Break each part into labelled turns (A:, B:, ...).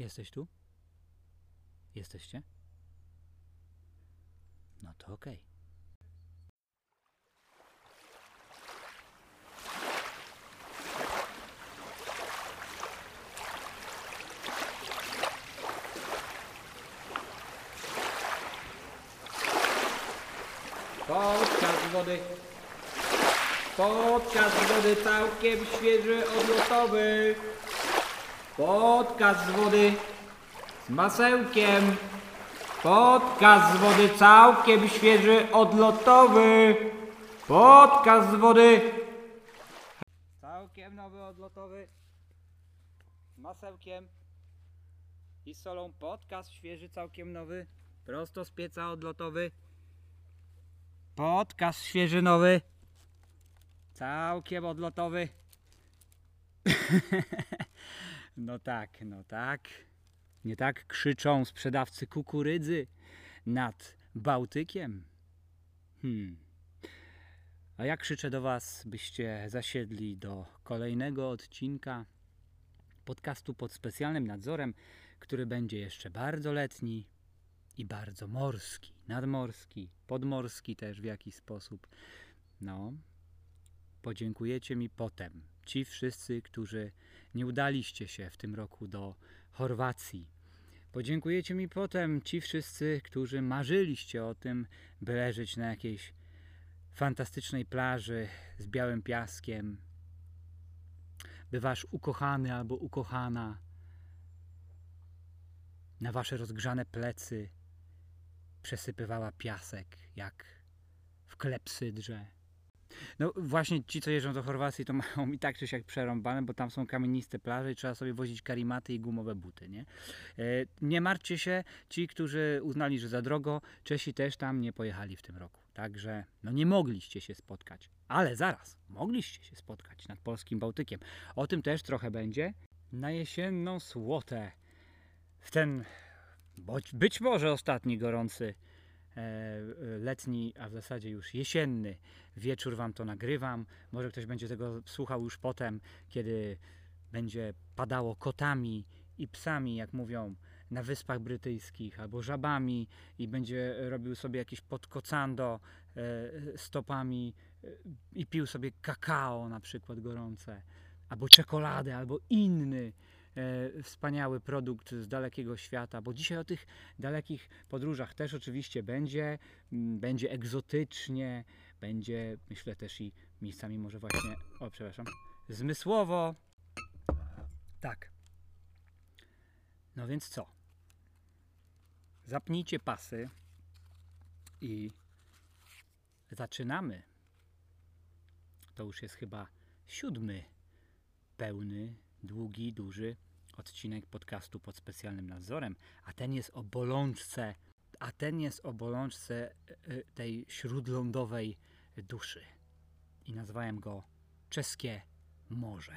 A: Jesteś tu? Jesteście? No to okej.
B: Podcast z wody. Podcast z wody całkiem świeży, odlotowy. Podcast z wody z masełkiem. Podcast z wody całkiem świeży, odlotowy. Podcast z wody. Całkiem nowy, odlotowy. Z masełkiem. I solą podcast świeży, całkiem nowy. Prosto z pieca odlotowy. Podcast świeży nowy. Całkiem odlotowy. no tak, no tak. Nie tak krzyczą sprzedawcy kukurydzy nad Bałtykiem. Hmm. A ja krzyczę do Was, byście zasiedli do kolejnego odcinka podcastu pod specjalnym nadzorem, który będzie jeszcze bardzo letni i bardzo morski, nadmorski, podmorski też w jakiś sposób. No, podziękujecie mi potem. Ci wszyscy, którzy nie udaliście się w tym roku do Chorwacji. Podziękujecie mi potem ci wszyscy, którzy marzyliście o tym, by leżeć na jakiejś fantastycznej plaży z białym piaskiem, by wasz ukochany albo ukochana na wasze rozgrzane plecy przesypywała piasek jak w klepsydrze. No właśnie ci, co jeżdżą do Chorwacji, to mają i tak czy siak przerąbane, bo tam są kamieniste plaże i trzeba sobie wozić karimaty i gumowe buty, nie? E, Nie martwcie się, ci, którzy uznali, że za drogo, Czesi też tam nie pojechali w tym roku. Także no nie mogliście się spotkać. Ale zaraz, mogliście się spotkać nad polskim Bałtykiem. O tym też trochę będzie. Na jesienną słotę. W ten być może ostatni gorący letni, a w zasadzie już jesienny wieczór wam to nagrywam. Może ktoś będzie tego słuchał już potem, kiedy będzie padało kotami i psami, jak mówią, na Wyspach Brytyjskich, albo żabami i będzie robił sobie jakieś podkocando e, stopami e, i pił sobie kakao na przykład gorące, albo czekoladę, albo inny e, wspaniały produkt z dalekiego świata, bo dzisiaj o tych dalekich podróżach też oczywiście będzie, m, będzie egzotycznie, będzie myślę też i miejscami może właśnie, o przepraszam, zmysłowo. Tak. No więc co? Zapnijcie pasy i zaczynamy. To już jest chyba siódmy pełny, długi, duży odcinek podcastu pod specjalnym nadzorem, a ten jest o bolączce, a ten jest o bolączce e, tej śródlądowej duszy. I nazwałem go Czeskie Morze.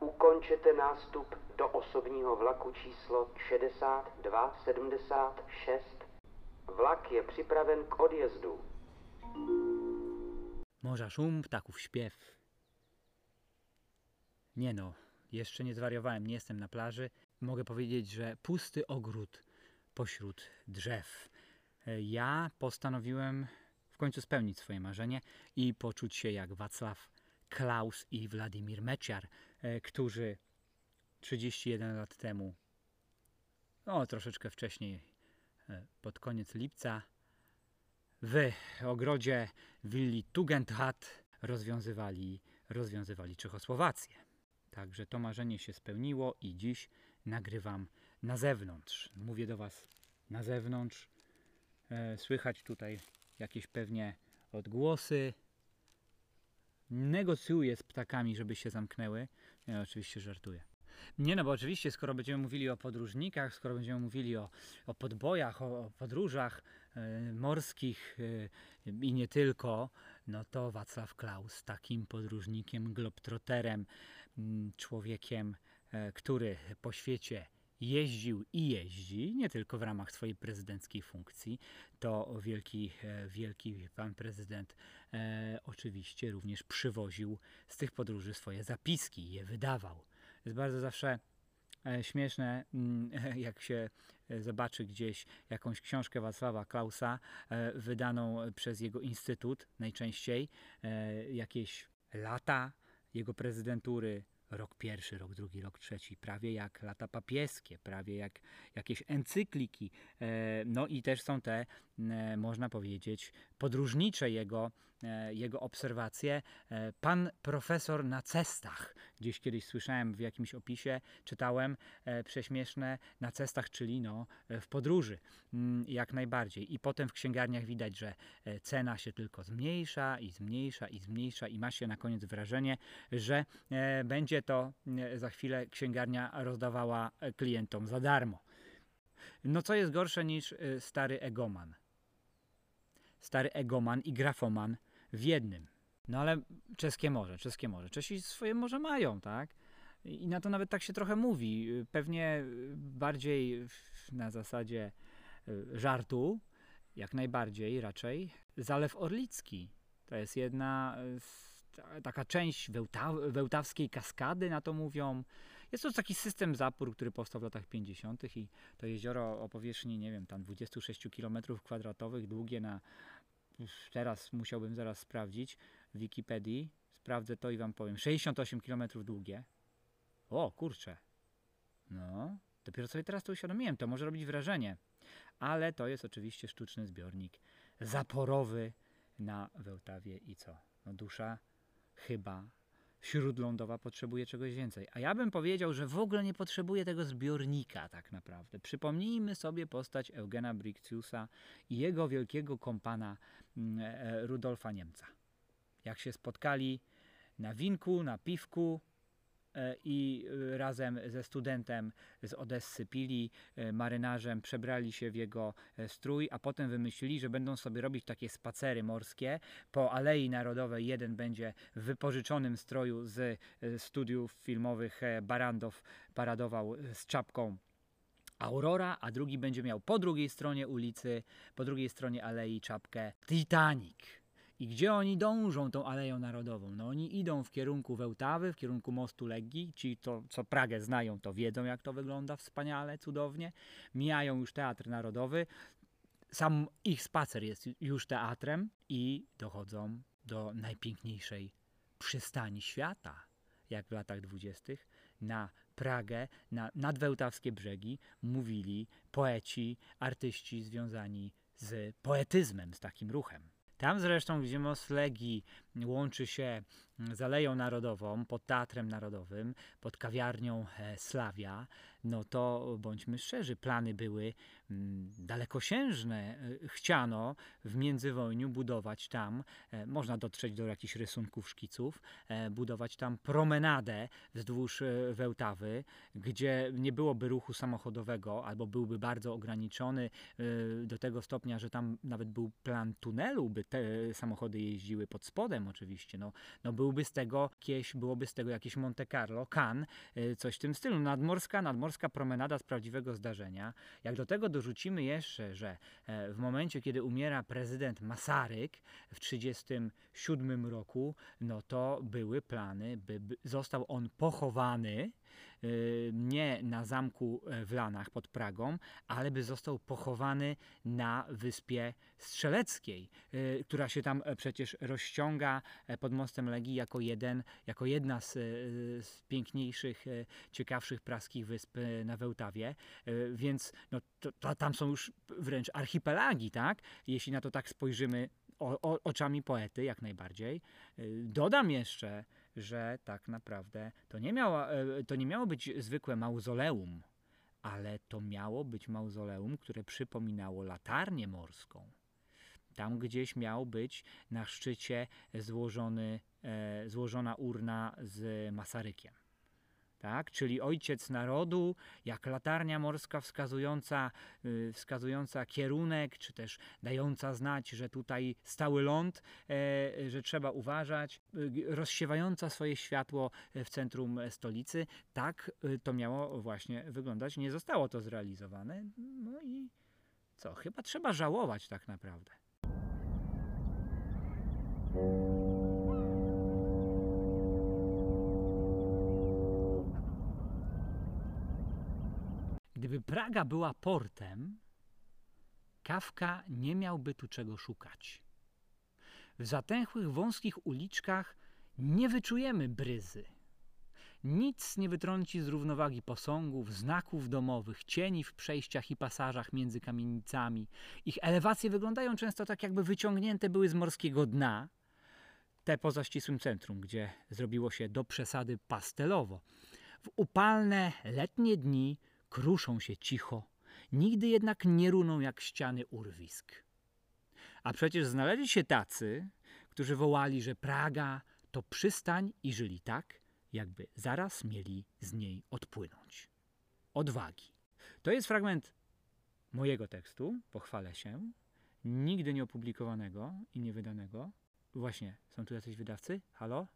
C: Ukončete nástup do osobního vlaku číslo 6276. Vlak je připraven k odjezdu.
A: Morza szum, ptaków śpiew. Nie no, jeszcze nie zwariowałem, nie jestem na plaży. Mogę powiedzieć, że pusty ogród pośród drzew. E, Ja postanowiłem w końcu spełnić swoje marzenie i poczuć się jak Wacław Klaus i Władimir Meciar, e, którzy 31 lat temu, no troszeczkę wcześniej, e, pod koniec lipca, w ogrodzie willi Tugendhat rozwiązywali, rozwiązywali Czechosłowację. Także to marzenie się spełniło i dziś nagrywam na zewnątrz. Mówię do Was na zewnątrz. E, słychać tutaj jakieś pewnie odgłosy. Negocjuję z ptakami, żeby się zamknęły. Ja oczywiście żartuję. Nie no, bo oczywiście, skoro będziemy mówili o podróżnikach, skoro będziemy mówili o, o podbojach, o, o podróżach e, morskich e, i nie tylko, no to Wacław Klaus, takim podróżnikiem, globtroterem, człowiekiem, e, który po świecie jeździł i jeździ, nie tylko w ramach swojej prezydenckiej funkcji, to wielki, e, wielki pan prezydent e, oczywiście również przywoził z tych podróży swoje zapiski, je wydawał.
B: Jest bardzo zawsze e, śmieszne, mm, jak się zobaczy gdzieś jakąś książkę Wacława Klausa, wydaną przez jego instytut najczęściej, jakieś lata jego prezydentury, rok pierwszy, rok drugi, rok trzeci, prawie jak lata papieskie, prawie jak jakieś encykliki. E, No i też są te, e, można powiedzieć, podróżnicze jego, e, jego obserwacje. Pan profesor na cestach, gdzieś kiedyś słyszałem w jakimś opisie, czytałem prześmieszne na cestach, czyli no, w podróży, Mm, jak najbardziej. I potem w księgarniach widać, że cena się tylko zmniejsza i zmniejsza i zmniejsza i ma się na koniec wrażenie, że będzie to e, za chwilę księgarnia rozdawała e, klientom za darmo. No co jest gorsze niż e, stary egoman? Stary egoman i grafoman w jednym. No ale czeskie morze, czeskie morze. Czesi swoje morze mają, tak? I na to nawet tak się trochę mówi. Pewnie bardziej na zasadzie żartu, jak najbardziej raczej. Zalew Orlicki to jest jedna z, taka część wełta, wełtawskiej kaskady, na to mówią. Jest to taki system zapór, który powstał w latach 50. i to jezioro o powierzchni, nie wiem, tam 26 km kwadratowych, długie na. Teraz musiałbym zaraz sprawdzić w Wikipedii. Sprawdzę to i wam powiem. 68 km długie. O, kurczę. No, dopiero sobie teraz to uświadomiłem. To może robić wrażenie. Ale to jest oczywiście sztuczny zbiornik zaporowy na Wełtawie i co? No dusza chyba śródlądowa potrzebuje czegoś więcej. A ja bym powiedział, że w ogóle nie potrzebuje tego zbiornika tak naprawdę. Przypomnijmy sobie postać Eugena Brictiusa i jego wielkiego kompana mm, e, Rudolfa Niemca. Jak się spotkali na winku, na piwku, e, i e, razem ze studentem z Odessy pili, e, marynarzem, przebrali się w jego e, strój, a potem wymyślili, że będą sobie robić takie spacery morskie po Alei Narodowej. Jeden będzie w wypożyczonym stroju z e, studiów filmowych e, Barandow paradował e, z czapką Aurora, a drugi będzie miał po drugiej stronie ulicy, po drugiej stronie alei czapkę Titanic. I gdzie oni dążą tą Aleją Narodową? No oni idą w kierunku Wełtawy, w kierunku mostu Legii. Ci, to, co Pragę znają, to wiedzą, jak to wygląda wspaniale, cudownie. Mijają już Teatr Narodowy. Sam ich spacer jest już teatrem i dochodzą do najpiękniejszej przystani świata, jak w latach dwudziestych, na Pragę, na nadwełtawskie brzegi mówili poeci, artyści związani z poetyzmem, z takim ruchem. Tam zresztą, gdzie most Legii łączy się z Aleją Narodową, pod Teatrem Narodowym, pod kawiarnią e, Slavia, no to bądźmy szczerzy, plany były mm, dalekosiężne. E, Chciano w międzywojniu budować tam, e, można dotrzeć do jakichś rysunków, szkiców, budować tam promenadę wzdłuż Wełtawy, gdzie nie byłoby ruchu samochodowego, albo byłby bardzo ograniczony do tego stopnia, że tam nawet był plan tunelu, by te samochody jeździły pod spodem oczywiście. No, no byłby z tego jakieś, byłoby z tego jakieś Monte Carlo, Cannes, y, coś w tym stylu. Nadmorska, nadmorska promenada z prawdziwego zdarzenia. Jak do tego dorzucimy jeszcze, że e, w momencie, kiedy umiera prezydent Masaryk w 1937 roku, no to były plany, by, został on pochowany nie na zamku e, w Lanach pod Pragą, ale by został pochowany na wyspie Strzeleckiej, y, która się tam e, przecież rozciąga e, pod mostem Legii jako, jeden, jako jedna z, z piękniejszych, ciekawszych praskich wysp na Wełtawie. Więc no, to, to, tam są już wręcz archipelagi, tak? Jeśli na to tak spojrzymy o, o, oczami poety, jak najbardziej. Y, Dodam jeszcze, że tak naprawdę to nie, miała, e, to nie miało być zwykłe mauzoleum, ale to miało być mauzoleum, które przypominało latarnię morską. Tam gdzieś miał być na szczycie złożony, e, złożona urna z Masarykiem. Tak? Czyli ojciec narodu, jak latarnia morska wskazująca, y, wskazująca kierunek, czy też dająca znać, że tutaj stały ląd, e, że trzeba uważać, y, rozsiewająca swoje światło w centrum stolicy. Tak y, to miało właśnie wyglądać. Nie zostało to zrealizowane. No i co? Chyba trzeba żałować tak naprawdę. Gdyby Praga była portem, Kawka nie miałby tu czego szukać. W zatęchłych, wąskich uliczkach nie wyczujemy bryzy. Nic nie wytrąci z równowagi posągów, znaków domowych, cieni w przejściach i pasażach między kamienicami. Ich elewacje wyglądają często tak, jakby wyciągnięte były z morskiego dna. Te poza ścisłym centrum, gdzie zrobiło się do przesady pastelowo. W upalne letnie dni kruszą się cicho, nigdy jednak nie runą jak ściany urwisk. A przecież znaleźli się tacy, którzy wołali, że Praga to przystań i żyli tak, jakby zaraz mieli z niej odpłynąć. Odwagi. To jest fragment mojego tekstu, pochwalę się, nigdy nie opublikowanego i niewydanego. Właśnie, są tu jacyś wydawcy? Halo?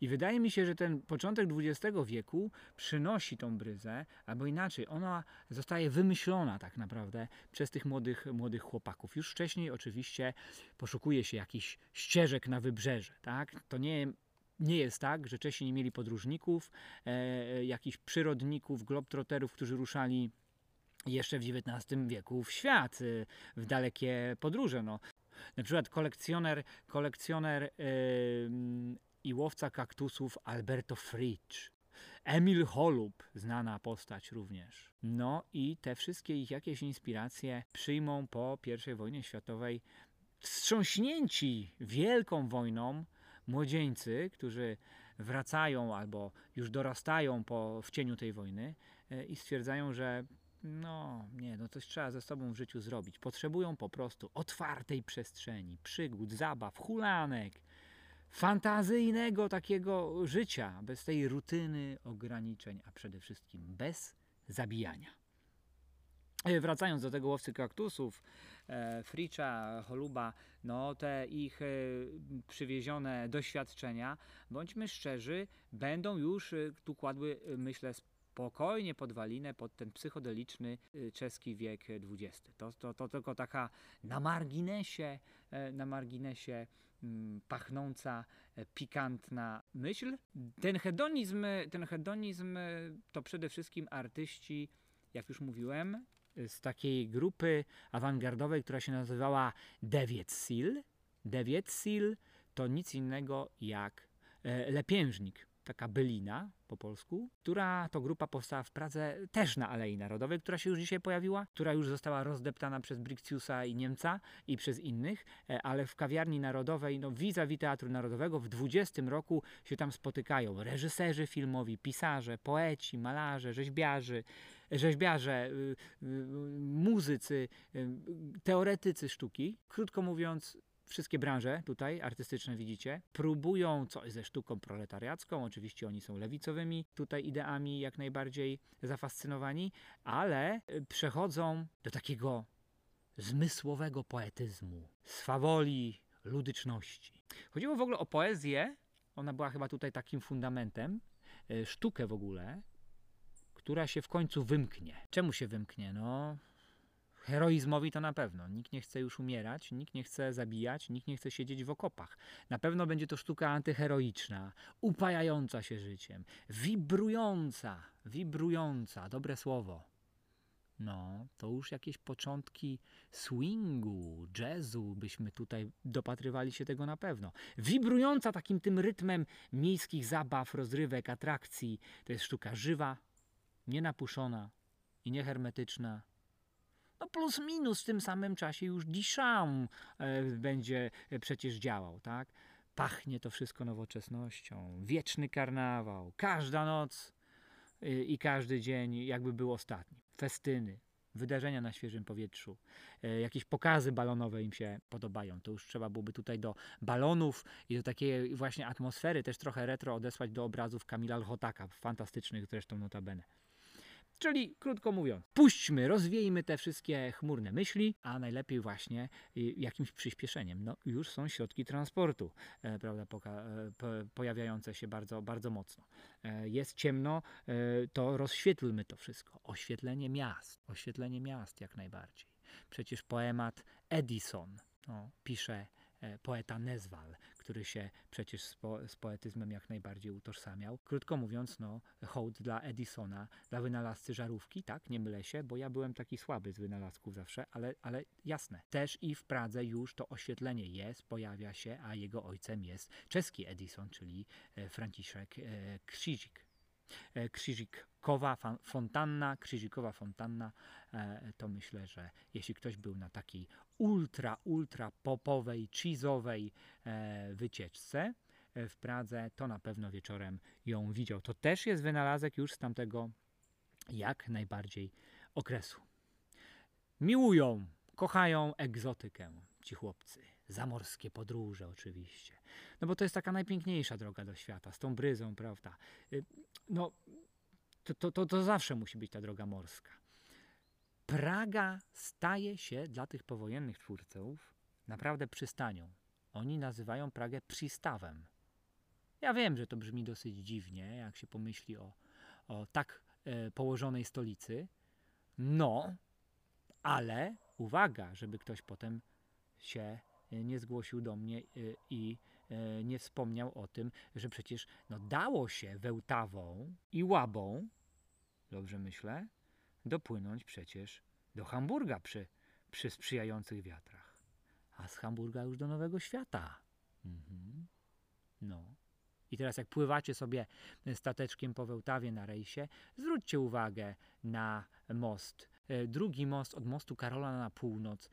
B: I wydaje mi się, że ten początek XX wieku przynosi tą bryzę, albo inaczej, ona zostaje wymyślona tak naprawdę przez tych młodych, młodych chłopaków. Już wcześniej oczywiście poszukuje się jakichś ścieżek na wybrzeże. Tak? To nie, nie jest tak, że Czesi nie mieli podróżników, e, jakichś przyrodników, globtroterów, którzy ruszali jeszcze w XIX wieku w świat, e, w dalekie podróże. No. Na przykład kolekcjoner, kolekcjoner yy, i łowca kaktusów Alberto Fritsch. Emil Holub, znana postać również. No i te wszystkie ich jakieś inspiracje przyjmą po I wojnie światowej wstrząśnięci wielką wojną młodzieńcy, którzy wracają albo już dorastają po, w cieniu tej wojny e, i stwierdzają, że no nie, no coś trzeba ze sobą w życiu zrobić. Potrzebują po prostu otwartej przestrzeni, przygód, zabaw, hulanek, fantazyjnego takiego życia, bez tej rutyny, ograniczeń, a przede wszystkim bez zabijania. E, wracając do tego łowcy kaktusów, e, Fricza, Holuba, no te ich e, przywiezione doświadczenia, bądźmy szczerzy, będą już e, tu kładły, e, myślę, spokojnie podwalinę pod ten psychodeliczny e, czeski wiek XX. To, to, to tylko taka na marginesie, e, na marginesie mm, pachnąca, e, pikantna myśl. Ten hedonizm, ten hedonizm to przede wszystkim artyści, jak już mówiłem, z takiej grupy awangardowej, która się nazywała. Deviet Seal to nic innego jak e, lepiężnik, taka bylina po polsku, która to grupa powstała w Pradze też na Alei Narodowej, która się już dzisiaj pojawiła, która już została rozdeptana przez Brixiusa i Niemca i przez innych, e, ale w kawiarni narodowej, no vis-a-vis Teatru Narodowego w 20 roku się tam spotykają reżyserzy filmowi, pisarze, poeci, malarze, rzeźbiarzy, rzeźbiarze, y, y, muzycy, y, teoretycy sztuki. Krótko mówiąc, wszystkie branże tutaj artystyczne widzicie, próbują coś ze sztuką proletariacką. Oczywiście oni są lewicowymi tutaj ideami jak najbardziej zafascynowani, ale y, przechodzą do takiego zmysłowego poetyzmu, swawoli, ludyczności. Chodziło w ogóle o poezję, ona była chyba tutaj takim fundamentem, y, sztukę w ogóle, która się w końcu wymknie. Czemu się wymknie? No, heroizmowi to na pewno. Nikt nie chce już umierać, nikt nie chce zabijać, nikt nie chce siedzieć w okopach. Na pewno będzie to sztuka antyheroiczna, upajająca się życiem, wibrująca, wibrująca, dobre słowo. No, to już jakieś początki swingu, jazzu byśmy tutaj dopatrywali się tego na pewno. Wibrująca takim tym rytmem miejskich zabaw, rozrywek, atrakcji. To jest sztuka żywa, nienapuszona i niehermetyczna. No plus minus w tym samym czasie już Duchamp e, będzie przecież działał, tak? Pachnie to wszystko nowoczesnością, wieczny karnawał, każda noc y, i każdy dzień jakby był ostatni. Festyny, wydarzenia na świeżym powietrzu, e, jakieś pokazy balonowe im się podobają. To już trzeba byłoby tutaj do balonów i do takiej właśnie atmosfery też trochę retro odesłać do obrazów Kamila Lchotaka, fantastycznych zresztą notabene. Czyli krótko mówiąc, puśćmy, rozwiejmy te wszystkie chmurne myśli, a najlepiej właśnie y, jakimś przyspieszeniem. No już są środki transportu, e, prawda, poka- e, po, pojawiające się bardzo, bardzo mocno. E, jest ciemno, e, to rozświetlmy to wszystko. Oświetlenie miast, oświetlenie miast jak najbardziej. Przecież poemat Edison no, pisze poeta Nezwal, który się przecież z, po, z poetyzmem jak najbardziej utożsamiał. Krótko mówiąc, no, hołd dla Edisona, dla wynalazcy żarówki, tak, nie mylę się, bo ja byłem taki słaby z wynalazków zawsze, ale, ale jasne. Też i w Pradze już to oświetlenie jest, pojawia się, a jego ojcem jest czeski Edison, czyli e, Franciszek e, Krzyżyk. E, Krzyżykowa fan- fontanna, Krzyżykowa fontanna, e, to myślę, że jeśli ktoś był na takiej ultra, ultra popowej, cheese'owej e, wycieczce w Pradze, to na pewno wieczorem ją widział. To też jest wynalazek już z tamtego jak najbardziej okresu. Miłują, kochają egzotykę ci chłopcy. Zamorskie podróże oczywiście. No bo to jest taka najpiękniejsza droga do świata, z tą bryzą, prawda? Y, No, to, to, to, to zawsze musi być ta droga morska. Praga staje się dla tych powojennych twórców naprawdę przystanią. Oni nazywają Pragę przystawem. Ja wiem, że to brzmi dosyć dziwnie, jak się pomyśli o, o tak e, położonej stolicy. No, ale uwaga, żeby ktoś potem się nie zgłosił do mnie e, i e, nie wspomniał o tym, że przecież no, dało się Wełtawą i Łabą, dobrze myślę, dopłynąć przecież do Hamburga przy, przy sprzyjających wiatrach. A z Hamburga już do Nowego Świata. Mhm. No. I teraz jak pływacie sobie stateczkiem po Wełtawie na rejsie, zwróćcie uwagę na most. e, Drugi most od mostu Karola na północ,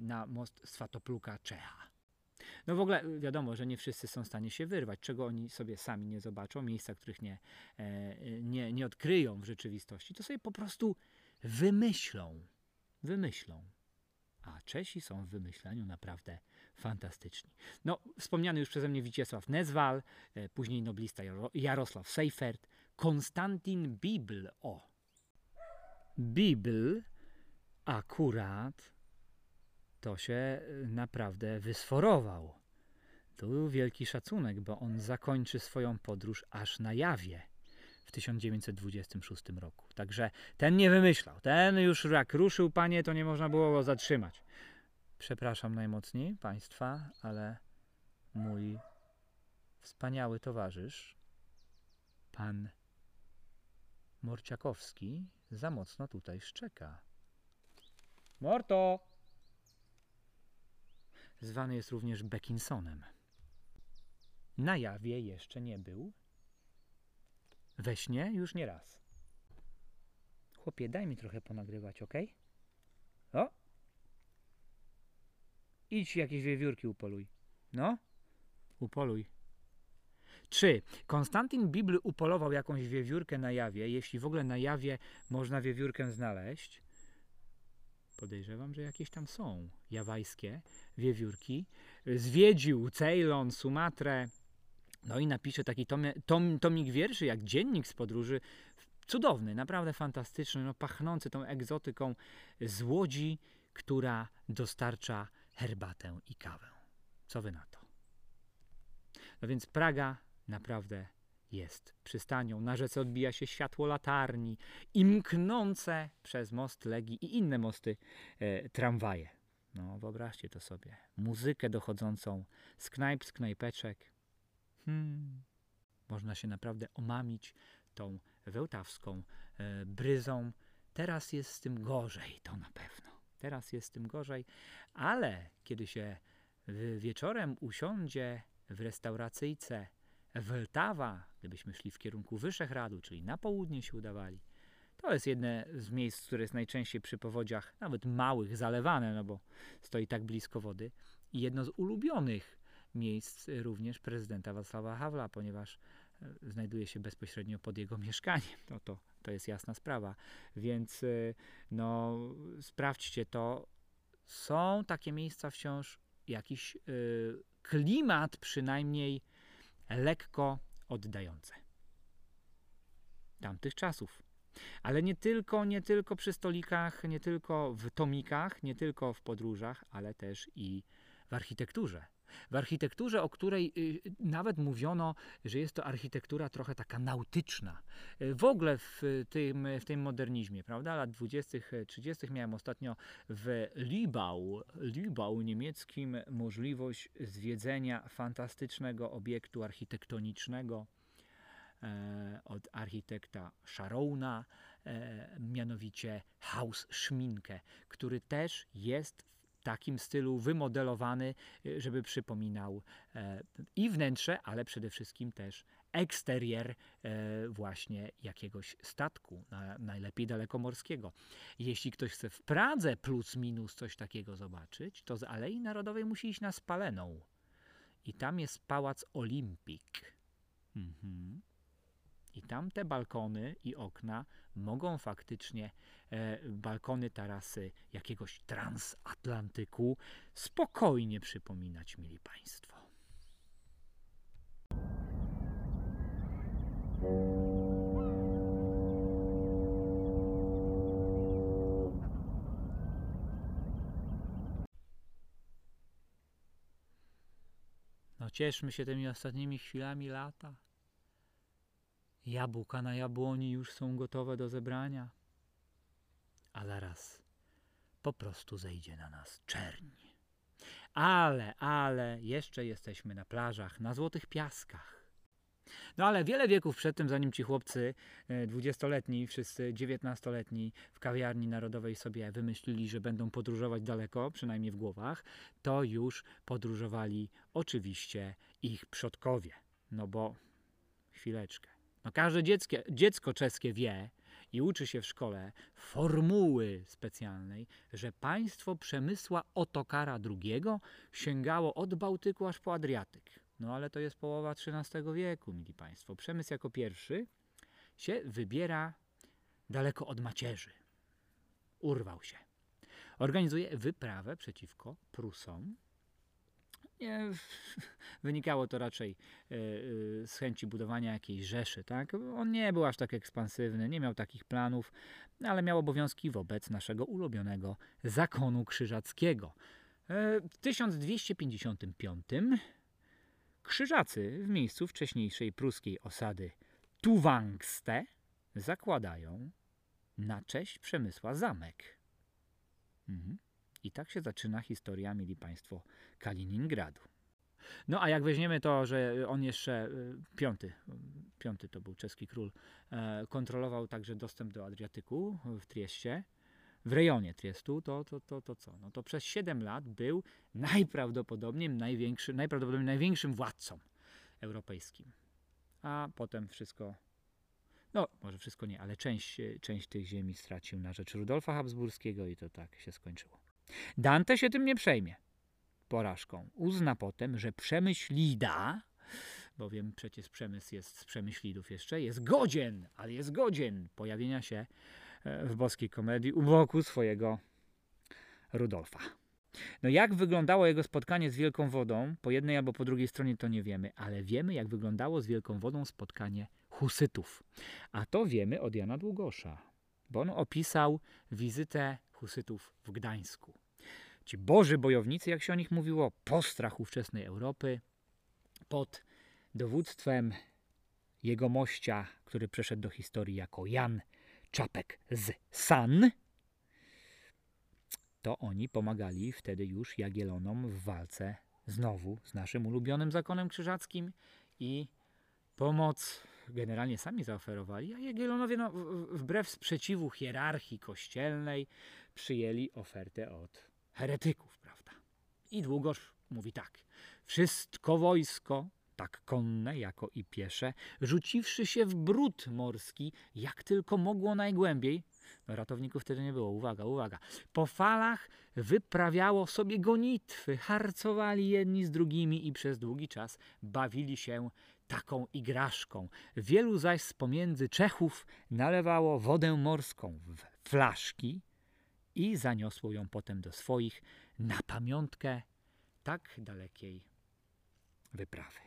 B: na most Swatopluka Czecha. No w ogóle y, wiadomo, że nie wszyscy są w stanie się wyrwać, czego oni sobie sami nie zobaczą, miejsca, których nie, e, nie, nie odkryją w rzeczywistości, to sobie po prostu wymyślą. Wymyślą. A Czesi są w wymyślaniu naprawdę fantastyczni. No, wspomniany już przeze mnie Wiciesław Nezwal, e, później noblista Jaro- Jarosław Seifert, Konstantin Bibl. O! Bibl akurat to się y, naprawdę wysforował. Tu wielki szacunek, bo on zakończy swoją podróż aż na Jawie w 1926 roku. Także ten nie wymyślał. Ten już jak ruszył, panie, to nie można było go zatrzymać. Przepraszam najmocniej państwa, ale mój wspaniały towarzysz, pan Morciakowski, za mocno tutaj szczeka. Morto! Zwany jest również Beckinsonem. Na jawie jeszcze nie był. We śnie już nie raz. Chłopie, daj mi trochę ponagrywać, ok? O! Idź jakieś wiewiórki upoluj. No, upoluj. 3. Konstantyn Bibl upolował jakąś wiewiórkę na jawie, jeśli w ogóle na jawie można wiewiórkę znaleźć. Podejrzewam, że jakieś tam są jawajskie wiewiórki. Zwiedził Ceylon, Sumatrę. No i napisze taki tom, tomik wierszy, jak dziennik z podróży. Cudowny, naprawdę fantastyczny, no, pachnący tą egzotyką z łodzi, która dostarcza herbatę i kawę. Co wy na to? No więc Praga naprawdę jest przystanią. Na rzece odbija się światło latarni i mknące przez most Legii i inne mosty e, tramwaje. No wyobraźcie to sobie. Muzykę dochodzącą z knajp, z knajpeczek. Hmm. Można się naprawdę omamić tą wełtawską e, bryzą. Teraz jest z tym gorzej, to na pewno. Teraz jest z tym gorzej, ale kiedy się wieczorem usiądzie w restauracyjce Weltawa, gdybyśmy szli w kierunku Wyszehradu, czyli na południe się udawali, to jest jedne z miejsc, które jest najczęściej przy powodziach, nawet małych, zalewane, no bo stoi tak blisko wody. I jedno z ulubionych miejsc również prezydenta Wacława Hawla, ponieważ e, znajduje się bezpośrednio pod jego mieszkaniem. No to, to jest jasna sprawa. Więc e, no, sprawdźcie to. Są takie miejsca wciąż, jakiś e, klimat przynajmniej lekko oddające. Tamtych czasów. Ale nie tylko, nie tylko przy stolikach, nie tylko w tomikach, nie tylko w podróżach, ale też i w architekturze. W architekturze, o której y, nawet mówiono, że jest to architektura trochę taka nautyczna. Y, W ogóle w tym, w tym modernizmie, prawda? Lat 20., 30. miałem ostatnio w Libau, Libau niemieckim możliwość zwiedzenia fantastycznego obiektu architektonicznego e, od architekta Scharouna, e, mianowicie Haus Schminke, który też jest takim stylu wymodelowany, e, żeby przypominał e, i wnętrze, ale przede wszystkim też eksterier e, właśnie jakiegoś statku, na, najlepiej dalekomorskiego. Jeśli ktoś chce w Pradze plus minus coś takiego zobaczyć, to z Alei Narodowej musi iść na Spaleną. I tam jest Pałac Olimpik. Mhm. I tam te balkony i okna mogą faktycznie, e, balkony tarasy jakiegoś transatlantyku spokojnie przypominać, mieli Państwo. No cieszmy się tymi ostatnimi chwilami lata. Jabłka na jabłoni już są gotowe do zebrania, a zaraz po prostu zejdzie na nas czerń. Ale, ale jeszcze jesteśmy na plażach, na złotych piaskach. No ale wiele wieków przed tym, zanim ci chłopcy e, dwudziestoletni, wszyscy dziewiętnastoletni w kawiarni narodowej sobie wymyślili, że będą podróżować daleko, przynajmniej w głowach, to już podróżowali oczywiście ich przodkowie. No bo chwileczkę. No każde dziecko, dziecko czeskie wie i uczy się w szkole formuły specjalnej, że państwo Przemysła Otokara II sięgało od Bałtyku aż po Adriatyk. No ale to jest połowa XIII wieku, mili Państwo. Przemysł jako pierwszy się wybiera daleko od macierzy. Urwał się. Organizuje wyprawę przeciwko Prusom. Nie, wynikało to raczej e, e, z chęci budowania jakiejś rzeszy. Tak? On nie był aż tak ekspansywny, nie miał takich planów, ale miał obowiązki wobec naszego ulubionego zakonu krzyżackiego. E, W 1255 Krzyżacy w miejscu wcześniejszej pruskiej osady Tuwangste zakładają na cześć Przemysła zamek. Mhm. I tak się zaczyna historia, mieli Państwo, Kaliningradu. No a jak weźmiemy to, że on jeszcze, y, piąty, piąty to był czeski król, e, kontrolował także dostęp do Adriatyku w Trieście, w rejonie Triestu, to, to, to, to co? No to przez 7 lat był najprawdopodobniej, największy, najprawdopodobniej największym władcą europejskim. A potem wszystko, no może wszystko nie, ale część, część tych ziemi stracił na rzecz Rudolfa Habsburskiego i to tak się skończyło. Dante się tym nie przejmie porażką. Uzna potem, że Przemyślida, bowiem przecież przemysł jest z Przemyślidów jeszcze, jest godzien, ale jest godzien pojawienia się e, w boskiej komedii u boku swojego Rudolfa. No jak wyglądało jego spotkanie z Wielką Wodą, po jednej albo po drugiej stronie to nie wiemy, ale wiemy jak wyglądało z Wielką Wodą spotkanie husytów. A to wiemy od Jana Długosza, bo on opisał wizytę husytów w Gdańsku. Ci boży bojownicy, jak się o nich mówiło, postrach ówczesnej Europy, pod dowództwem jego mościa, który przeszedł do historii jako Jan Czapek z San, to oni pomagali wtedy już Jagielonom w walce znowu z naszym ulubionym zakonem krzyżackim i pomoc generalnie sami zaoferowali, a Jagielonowie no, wbrew sprzeciwu hierarchii kościelnej przyjęli ofertę od heretyków, prawda? I Długosz mówi tak. Wszystko wojsko, tak konne jako i piesze, rzuciwszy się w brud morski, jak tylko mogło najgłębiej, no ratowników wtedy nie było, uwaga, uwaga, po falach wyprawiało sobie gonitwy, harcowali jedni z drugimi i przez długi czas bawili się taką igraszką. Wielu zaś z pomiędzy Czechów nalewało wodę morską w flaszki i zaniosło ją potem do swoich na pamiątkę tak dalekiej wyprawy.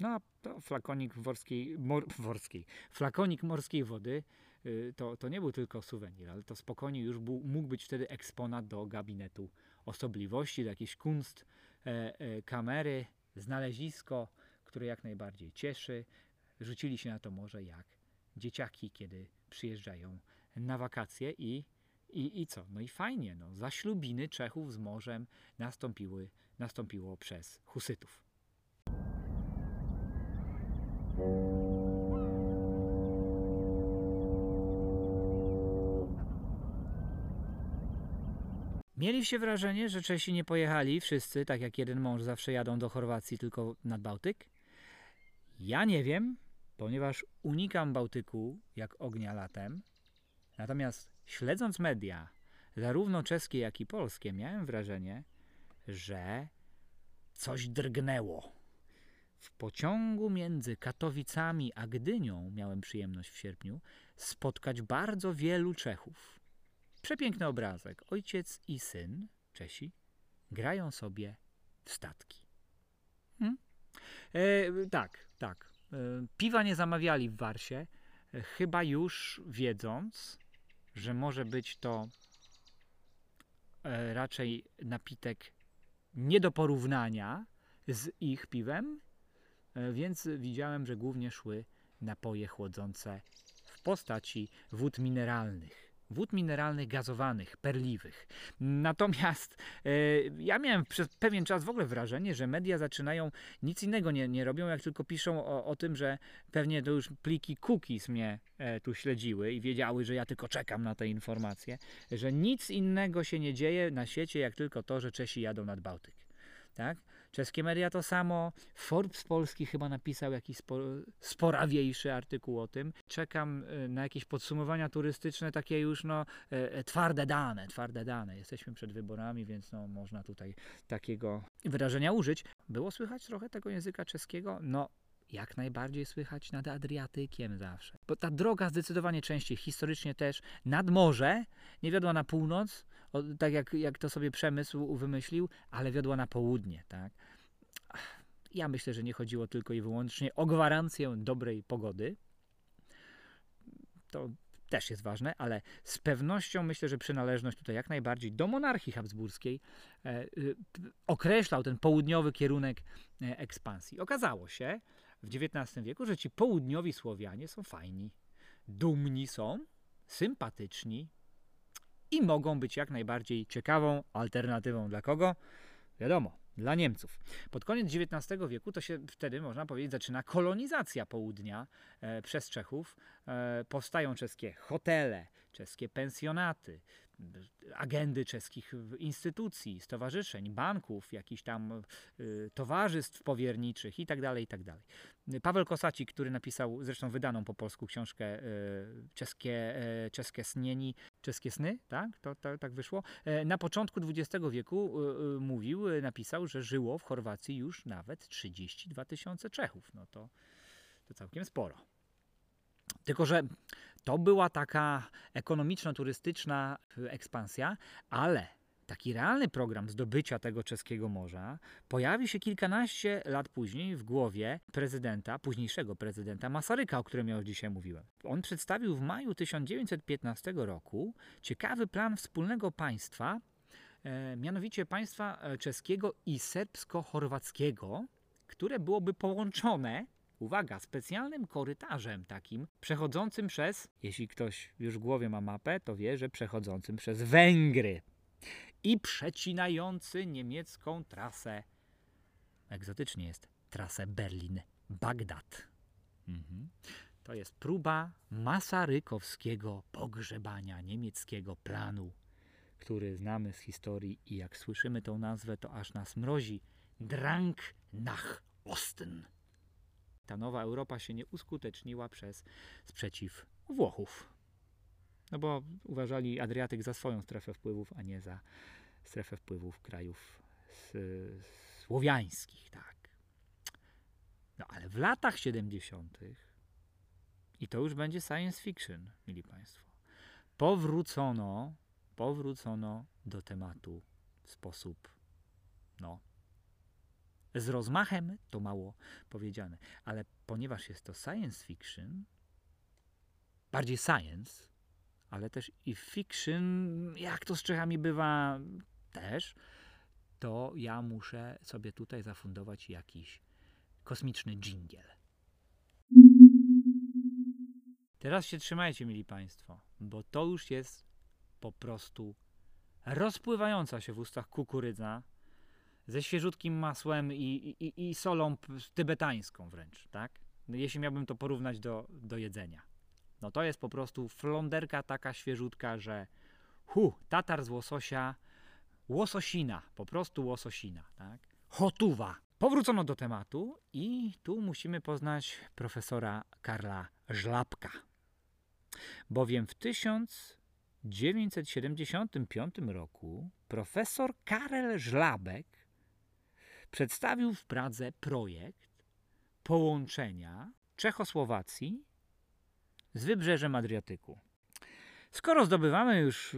B: No a to flakonik worskiej, mor, worskiej, flakonik morskiej wody y, to, to nie był tylko suwenir, ale to spokojnie już był, mógł być wtedy eksponat do gabinetu osobliwości, do jakiejś kunst e, e, kamery, znalezisko, które jak najbardziej cieszy. Rzucili się na to morze jak dzieciaki, kiedy przyjeżdżają na wakacje i, i, i co? No i fajnie, no, zaślubiny Czechów z morzem nastąpiły, nastąpiło przez Husytów. Mieliście wrażenie, że Czesi nie pojechali wszyscy, tak jak jeden mąż zawsze jadą do Chorwacji tylko nad Bałtyk? Ja nie wiem, ponieważ unikam Bałtyku jak ognia latem. Natomiast śledząc media, zarówno czeskie, jak i polskie, miałem wrażenie, że coś drgnęło. W pociągu między Katowicami a Gdynią miałem przyjemność w sierpniu spotkać bardzo wielu Czechów. Przepiękny obrazek. Ojciec i syn, Czesi, grają sobie w statki. Hmm? E, tak, tak. E, piwa nie zamawiali w Warsie, e, chyba już wiedząc, że może być to e, raczej napitek nie do porównania z ich piwem, e, więc widziałem, że głównie szły napoje chłodzące w postaci wód mineralnych. Wód mineralnych gazowanych, perliwych. Natomiast e, ja miałem przez pewien czas w ogóle wrażenie, że media zaczynają nic innego nie, nie robią, jak tylko piszą o, o tym, że pewnie to już pliki cookies mnie e, tu śledziły i wiedziały, że ja tylko czekam na te informacje, że nic innego się nie dzieje na świecie, jak tylko to, że Czesi jadą nad Bałtyk. Tak? Czeskie media to samo. Forbes Polski chyba napisał jakiś spo, sporawiejszy artykuł o tym. Czekam e, na jakieś podsumowania turystyczne, takie już no, e, e, twarde dane, twarde dane. Jesteśmy przed wyborami, więc no, można tutaj takiego wyrażenia użyć. Było słychać trochę tego języka czeskiego? No, jak najbardziej słychać nad Adriatykiem zawsze. Bo ta droga zdecydowanie częściej, historycznie też, nad morze, nie wiodła na północ, o, tak jak, jak to sobie przemysł wymyślił, ale wiodła na południe, tak. Ja myślę, że nie chodziło tylko i wyłącznie o gwarancję dobrej pogody. To też jest ważne, ale z pewnością myślę, że przynależność tutaj jak najbardziej do monarchii habsburskiej e, y, określał ten południowy kierunek e, ekspansji. Okazało się w XIX wieku, że ci południowi Słowianie są fajni, dumni są, sympatyczni i mogą być jak najbardziej ciekawą alternatywą dla kogo? Wiadomo, dla Niemców. Pod koniec XIX wieku to się wtedy, można powiedzieć, zaczyna kolonizacja południa e, przez Czechów. E, powstają czeskie hotele, czeskie pensjonaty, agendy czeskich instytucji, stowarzyszeń, banków, jakichś tam y, towarzystw powierniczych itd., itd. Paweł Kosaci, który napisał zresztą wydaną po polsku książkę y, czeskie, y, czeskie snieni, czeskie sny, tak? To, to, tak wyszło. E, na początku XX wieku mówił, napisał, że żyło w Chorwacji już nawet 32 tysiące Czechów. No to, to całkiem sporo. Tylko, że to była taka ekonomiczno-turystyczna ekspansja, ale taki realny program zdobycia tego czeskiego morza pojawi się kilkanaście lat później w głowie prezydenta, późniejszego prezydenta Masaryka, o którym ja już dzisiaj mówiłem. On przedstawił w maju 1915 roku ciekawy plan wspólnego państwa, e, mianowicie państwa e, czeskiego i serbsko-chorwackiego, które byłoby połączone uwaga, specjalnym korytarzem takim przechodzącym przez, jeśli ktoś już w głowie ma mapę, to wie, że przechodzącym przez Węgry i przecinający niemiecką trasę. Egzotycznie jest trasę Berlin-Bagdad. Mhm. To jest próba masarykowskiego pogrzebania niemieckiego planu, który znamy z historii i jak słyszymy tą nazwę, to aż nas mrozi. Drang nach Osten ta nowa Europa się nie uskuteczniła przez sprzeciw Włochów. No bo uważali Adriatyk za swoją strefę wpływów, a nie za strefę wpływów krajów słowiańskich, tak. No ale w latach 70. i to już będzie science fiction, mili Państwo, powrócono, powrócono do tematu w sposób, no, z rozmachem to mało powiedziane, ale ponieważ jest to science fiction, bardziej science, ale też i fiction, jak to z Czechami bywa też, to ja muszę sobie tutaj zafundować jakiś kosmiczny dżingiel. Teraz się trzymajcie, mili Państwo, bo to już jest po prostu rozpływająca się w ustach kukurydza ze świeżutkim masłem i, i, i solą tybetańską wręcz, tak? No, Jeśli miałbym to porównać do, do jedzenia. No to jest po prostu flonderka taka świeżutka, że hu, tatar z łososia, łososina, po prostu łososina, tak? Hotuwa. Powrócono do tematu i tu musimy poznać profesora Karla Żlapka. Bowiem w 1975 roku profesor Karel Żlabek przedstawił w Pradze projekt połączenia Czechosłowacji z wybrzeżem Adriatyku. Skoro zdobywamy już,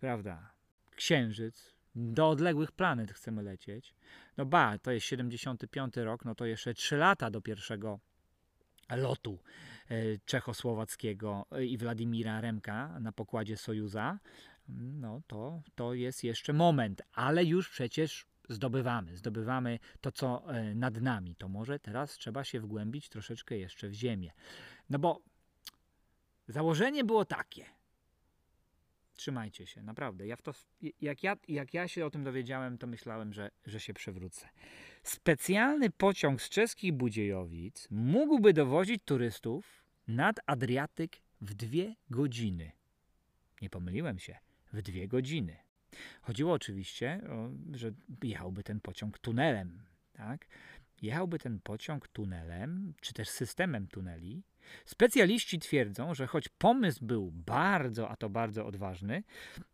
B: prawda, księżyc, do odległych planet chcemy lecieć, no ba, to jest 75 rok, no to jeszcze 3 lata do pierwszego lotu e, czechosłowackiego e, i Władimira Remka na pokładzie Sojuza, no to, to jest jeszcze moment, ale już przecież zdobywamy, zdobywamy to, co e, nad nami. To może teraz trzeba się wgłębić troszeczkę jeszcze w ziemię. No bo założenie było takie. Trzymajcie się, naprawdę. Ja w to, jak, ja, jak ja się o tym dowiedziałem, to myślałem, że, że się przewrócę. Specjalny pociąg z czeskich Budziejowic mógłby dowozić turystów nad Adriatyk w dwie godziny. Nie pomyliłem się, w dwie godziny. Chodziło oczywiście, o, że jechałby ten pociąg tunelem, tak? Jechałby ten pociąg tunelem, czy też systemem tuneli. Specjaliści twierdzą, że choć pomysł był bardzo, a to bardzo odważny,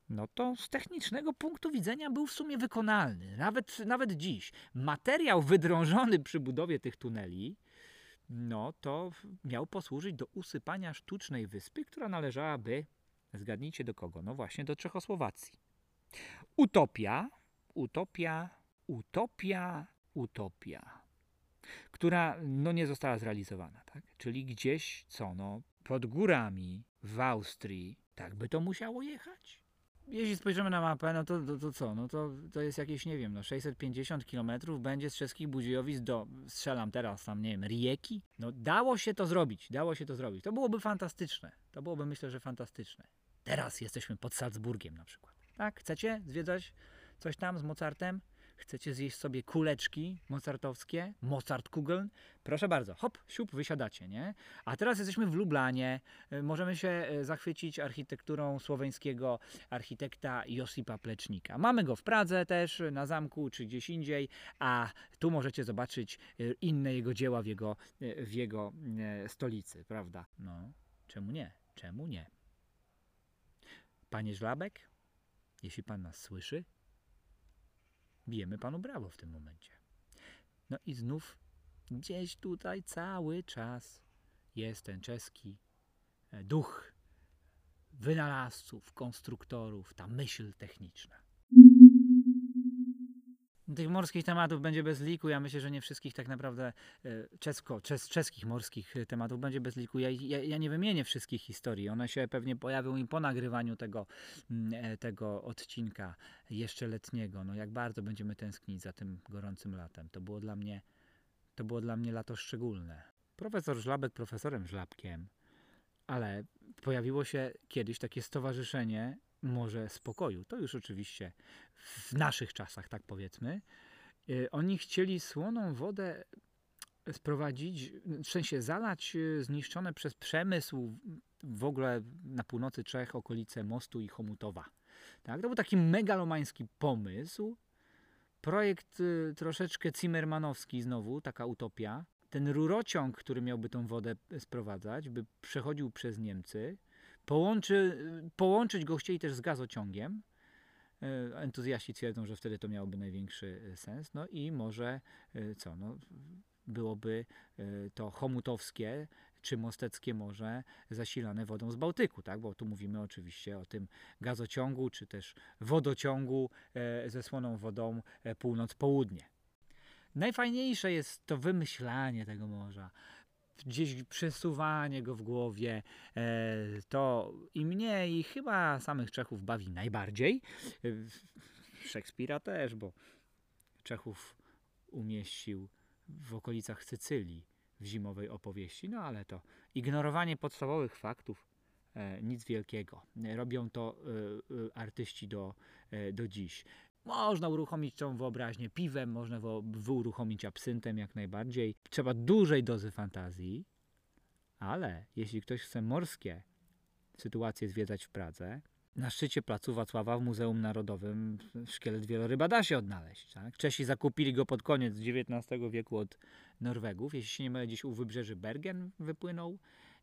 B: no to z technicznego punktu widzenia był w sumie wykonalny. Nawet, nawet dziś. Materiał wydrążony przy budowie tych tuneli, no to miał posłużyć do usypania sztucznej wyspy, która należałaby, zgadnijcie do kogo? No właśnie do Czechosłowacji. Utopia, utopia, utopia, utopia, która no nie została zrealizowana, tak? Czyli gdzieś co, no pod górami w Austrii, tak by to musiało jechać. Jeśli spojrzymy na mapę, no to, to, to co? No to, to jest jakieś, nie wiem, no 650 km będzie z czeskich Budziejowic do, strzelam teraz tam, nie wiem, Rijeki. No dało się to zrobić, dało się to zrobić. To byłoby fantastyczne. To byłoby, myślę, że fantastyczne. Teraz jesteśmy pod Salzburgiem na przykład. Tak? Chcecie zwiedzać coś tam z Mozartem? Chcecie zjeść sobie kuleczki mozartowskie? Mozartkugeln? Proszę bardzo, hop, siup, wysiadacie, nie? A teraz jesteśmy w Lublanie. E, Możemy się e, zachwycić architekturą słoweńskiego architekta Josipa Plecznika. Mamy go w Pradze też, na zamku czy gdzieś indziej, a tu możecie zobaczyć e, inne jego dzieła w jego, w jego stolicy, prawda? No, czemu nie? Czemu nie? Panie Żlabek, jeśli pan nas słyszy, bijemy panu brawo w tym momencie. No i znów gdzieś tutaj cały czas jest ten czeski e, duch wynalazców, konstruktorów, ta myśl techniczna. Tych morskich tematów będzie bez liku. Ja myślę, że nie wszystkich tak naprawdę e, czesko, czes, czeskich morskich e, tematów będzie bez liku. Ja, ja, ja nie wymienię wszystkich historii. One się pewnie pojawią i po nagrywaniu tego, mm, e, tego odcinka jeszcze letniego. No jak bardzo będziemy tęsknić za tym gorącym latem. To było dla mnie, to było dla mnie lato szczególne. Profesor Żlabek profesorem Żlabkiem, ale pojawiło się kiedyś takie stowarzyszenie Morze Spokoju. To już oczywiście w naszych czasach, tak powiedzmy. Y, Oni chcieli słoną wodę sprowadzić, w sensie zalać y, zniszczone przez przemysł w ogóle na północy Czech okolice Mostu i Chomutowa. Tak? To był taki megalomański pomysł. Projekt y, troszeczkę Zimmermanowski znowu, taka utopia. Ten rurociąg, który miałby tą wodę sprowadzać, by przechodził przez Niemcy, połączy, połączyć go chcieli też z gazociągiem. E, Entuzjaści twierdzą, że wtedy to miałoby największy e, sens. No i może co, no, byłoby to chomutowskie czy mosteckie morze zasilane wodą z Bałtyku, tak? Bo tu mówimy oczywiście o tym gazociągu, czy też wodociągu e, ze słoną wodą e, północ-południe. Najfajniejsze jest to wymyślanie tego morza, gdzieś przesuwanie go w głowie. E, to i mnie, i chyba samych Czechów bawi najbardziej. E, Szekspira też, bo Czechów umieścił w okolicach Sycylii w zimowej opowieści, no ale to ignorowanie podstawowych faktów, e, nic wielkiego. Robią to artyści do, do dziś. Można uruchomić tą wyobraźnię piwem, można uruchomić absyntem jak najbardziej. Trzeba dużej dozy fantazji, ale jeśli ktoś chce morskie sytuacje zwiedzać w Pradze, na szczycie placu Wacława w Muzeum Narodowym szkielet wieloryba da się odnaleźć. Tak? Czesi zakupili go pod koniec XIX wieku od Norwegów. Jeśli się nie mylę, gdzieś u wybrzeży Bergen wypłynął.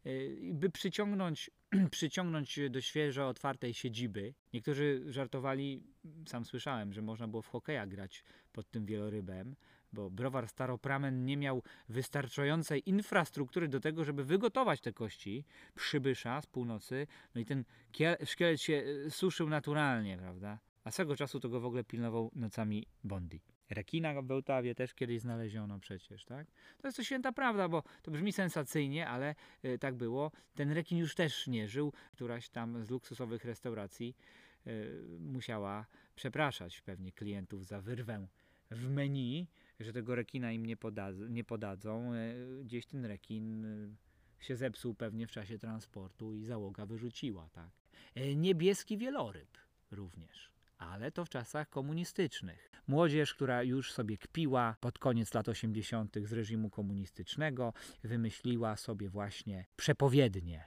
B: Yy, By przyciągnąć, przyciągnąć do świeżo otwartej siedziby. Niektórzy żartowali, sam słyszałem, że można było w hokeja grać pod tym wielorybem, bo browar Staropramen nie miał wystarczającej infrastruktury do tego, żeby wygotować te kości przybysza z północy. No i ten kie- szkielet się y, suszył naturalnie, prawda? A swego czasu to go w ogóle pilnował nocami Bondi. Rekina w Bełtawie też kiedyś znaleziono przecież, tak? To jest to święta prawda, bo to brzmi sensacyjnie, ale y, tak było. Ten rekin już też nie żył. Któraś tam z luksusowych restauracji y, musiała przepraszać pewnie klientów za wyrwę w menu, że tego rekina im nie, nie podadzą. Y, Gdzieś ten rekin się zepsuł pewnie w czasie transportu i załoga wyrzuciła, tak. Niebieski wieloryb również, ale to w czasach komunistycznych. Młodzież, która już sobie kpiła pod koniec lat 80. z reżimu komunistycznego, wymyśliła sobie właśnie przepowiednie,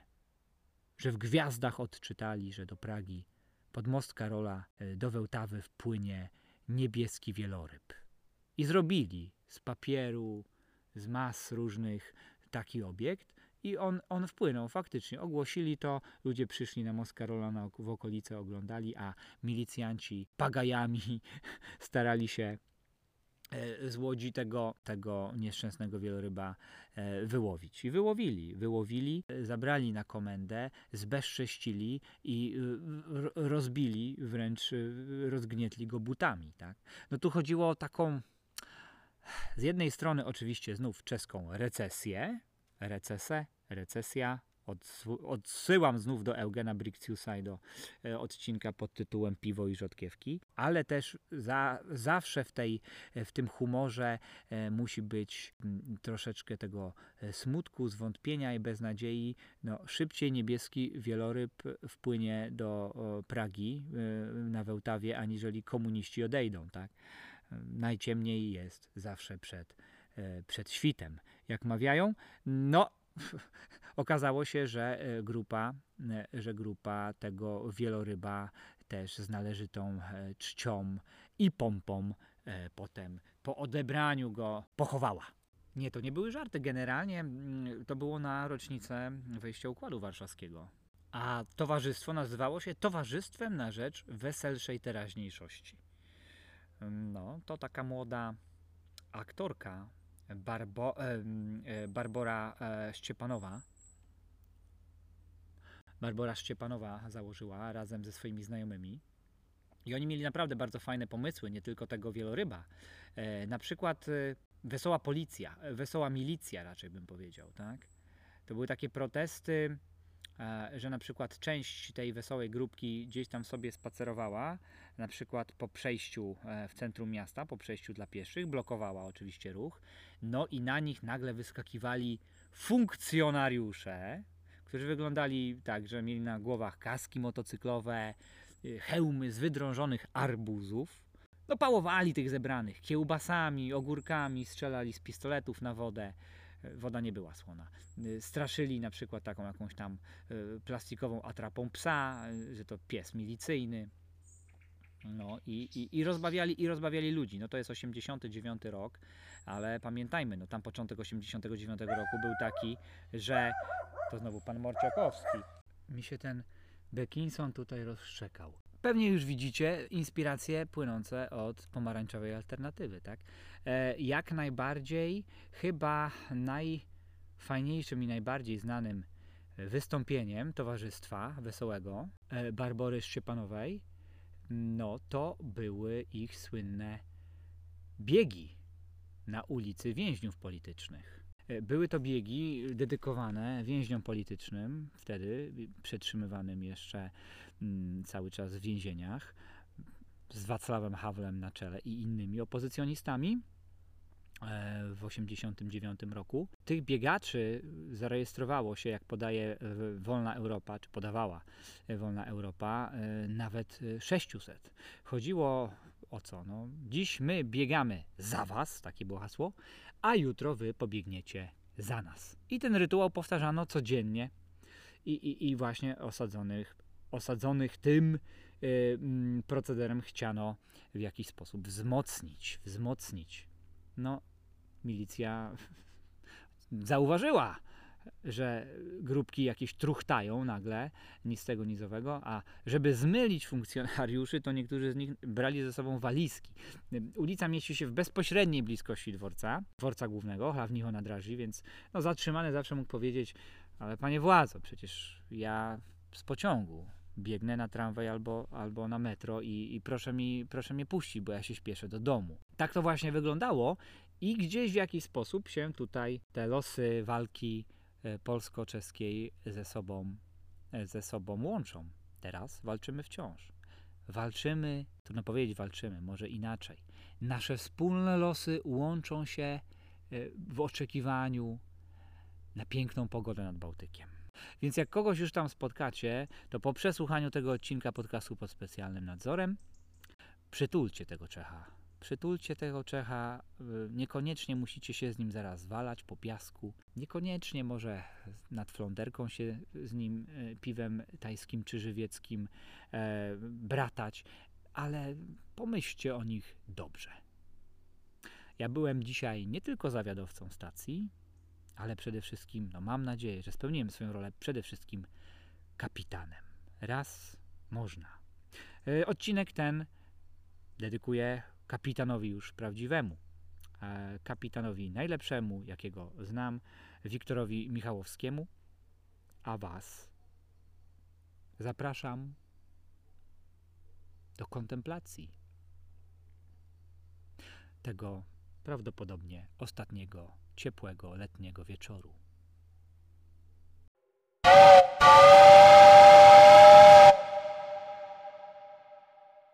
B: że w gwiazdach odczytali, że do Pragi pod most Karola e, do Wełtawy wpłynie niebieski wieloryb. I zrobili z papieru, z mas różnych taki obiekt, i on, on wpłynął faktycznie. Ogłosili to, ludzie przyszli na Most Karola na, w okolice, oglądali, a milicjanci pagajami starali się e, z łodzi tego, tego nieszczęsnego wieloryba e, wyłowić. I wyłowili, wyłowili, e, zabrali na komendę, zbezcześcili i rozbili, wręcz rozgnietli go butami. Tak? No tu chodziło o taką, z jednej strony oczywiście znów czeską recesję, recesę, recesja. Odsyłam znów do Eugena Brixiusa i do e, odcinka pod tytułem Piwo i rzodkiewki, ale też za, zawsze w, tej, w tym humorze e, musi być mm, troszeczkę tego e, smutku, zwątpienia i beznadziei. No, szybciej niebieski wieloryb wpłynie do Pragi na Wełtawie, aniżeli komuniści odejdą. Tak? Najciemniej jest zawsze przed, przed świtem jak mawiają. No, okazało się, że e, grupa, e, że grupa tego wieloryba też z należytą e, czcią i pompą potem po odebraniu go pochowała. Nie, to nie były żarty. Generalnie mm, to było na rocznicę wejścia Układu Warszawskiego. A towarzystwo nazywało się Towarzystwem na Rzecz Weselszej Teraźniejszości. No, to taka młoda aktorka Barbo, em, e, Barbora e, Szczepanowa. Barbora Szczepanowa założyła razem ze swoimi znajomymi. I oni mieli naprawdę bardzo fajne pomysły, nie tylko tego wieloryba. E, na przykład e, wesoła policja, e, wesoła milicja raczej bym powiedział, tak? To były takie protesty, e, że na przykład część tej wesołej grupki gdzieś tam sobie spacerowała, na przykład po przejściu e, w centrum miasta, po przejściu dla pieszych, blokowała oczywiście ruch. No i na nich nagle wyskakiwali funkcjonariusze, którzy wyglądali tak, że mieli na głowach kaski motocyklowe, y, hełmy z wydrążonych arbuzów. No pałowali tych zebranych kiełbasami, ogórkami, strzelali z pistoletów na wodę. Woda nie była słona. Y, Straszyli na przykład taką jakąś tam y, plastikową atrapą psa, y, że to pies milicyjny. No i, i, i, rozbawiali, i rozbawiali ludzi. No to jest 89 rok, ale pamiętajmy, no tam początek 89 roku był taki, że to znowu pan Morciakowski. Mi się ten Beckinson tutaj rozszczekał. Pewnie już widzicie inspiracje płynące od pomarańczowej alternatywy, tak? E, jak najbardziej, chyba najfajniejszym i najbardziej znanym wystąpieniem Towarzystwa Wesołego e, Barbory Szczepanowej, no to były ich słynne biegi na ulicy więźniów politycznych. E, Były to biegi dedykowane więźniom politycznym, wtedy przetrzymywanym jeszcze mm, cały czas w więzieniach. z Wacławem Hawlem na czele i innymi opozycjonistami e, w 1989 roku. Tych biegaczy zarejestrowało się, jak podaje e, Wolna Europa, czy podawała Wolna Europa, nawet e, 600. Chodziło o co? No, dziś my biegamy za was, takie było hasło, a jutro wy pobiegniecie za nas. I ten rytuał powtarzano codziennie i, i, i właśnie osadzonych, osadzonych tym y, mm, procederem chciano w jakiś sposób wzmocnić, wzmocnić. No, milicja zauważyła, że grupki jakieś truchtają nagle, nic tego nizowego, a żeby zmylić funkcjonariuszy, to niektórzy z nich brali ze sobą walizki. Ulica mieści się w bezpośredniej bliskości dworca, dworca głównego, Chlawnicho na Draży, więc no, zatrzymany zawsze mógł powiedzieć, ale panie władzo, przecież ja z pociągu biegnę na tramwaj albo, albo na metro i, i proszę, mi, proszę mnie puścić, bo ja się śpieszę do domu. Tak to właśnie wyglądało i gdzieś w jakiś sposób się tutaj te losy walki polsko-czeskiej ze sobą, e, ze sobą łączą. Teraz walczymy wciąż. Walczymy, trudno powiedzieć walczymy, może inaczej. Nasze wspólne losy łączą się e, w oczekiwaniu na piękną pogodę nad Bałtykiem. Więc jak kogoś już tam spotkacie, to po przesłuchaniu tego odcinka podcastu pod specjalnym nadzorem, przytulcie tego Czecha. Przytulcie tego Czecha. y, Niekoniecznie musicie się z nim zaraz walać po piasku. Niekoniecznie może nad fląderką się z nim y, piwem tajskim czy żywieckim e, bratać, ale pomyślcie o nich dobrze. Ja byłem dzisiaj nie tylko zawiadowcą stacji, ale przede wszystkim, no mam nadzieję, że spełniłem swoją rolę przede wszystkim kapitanem. Raz można. E, Odcinek ten dedykuję kapitanowi już prawdziwemu. Kapitanowi najlepszemu, jakiego znam, Wiktorowi Michałowskiemu, a Was zapraszam do kontemplacji tego prawdopodobnie ostatniego ciepłego letniego wieczoru.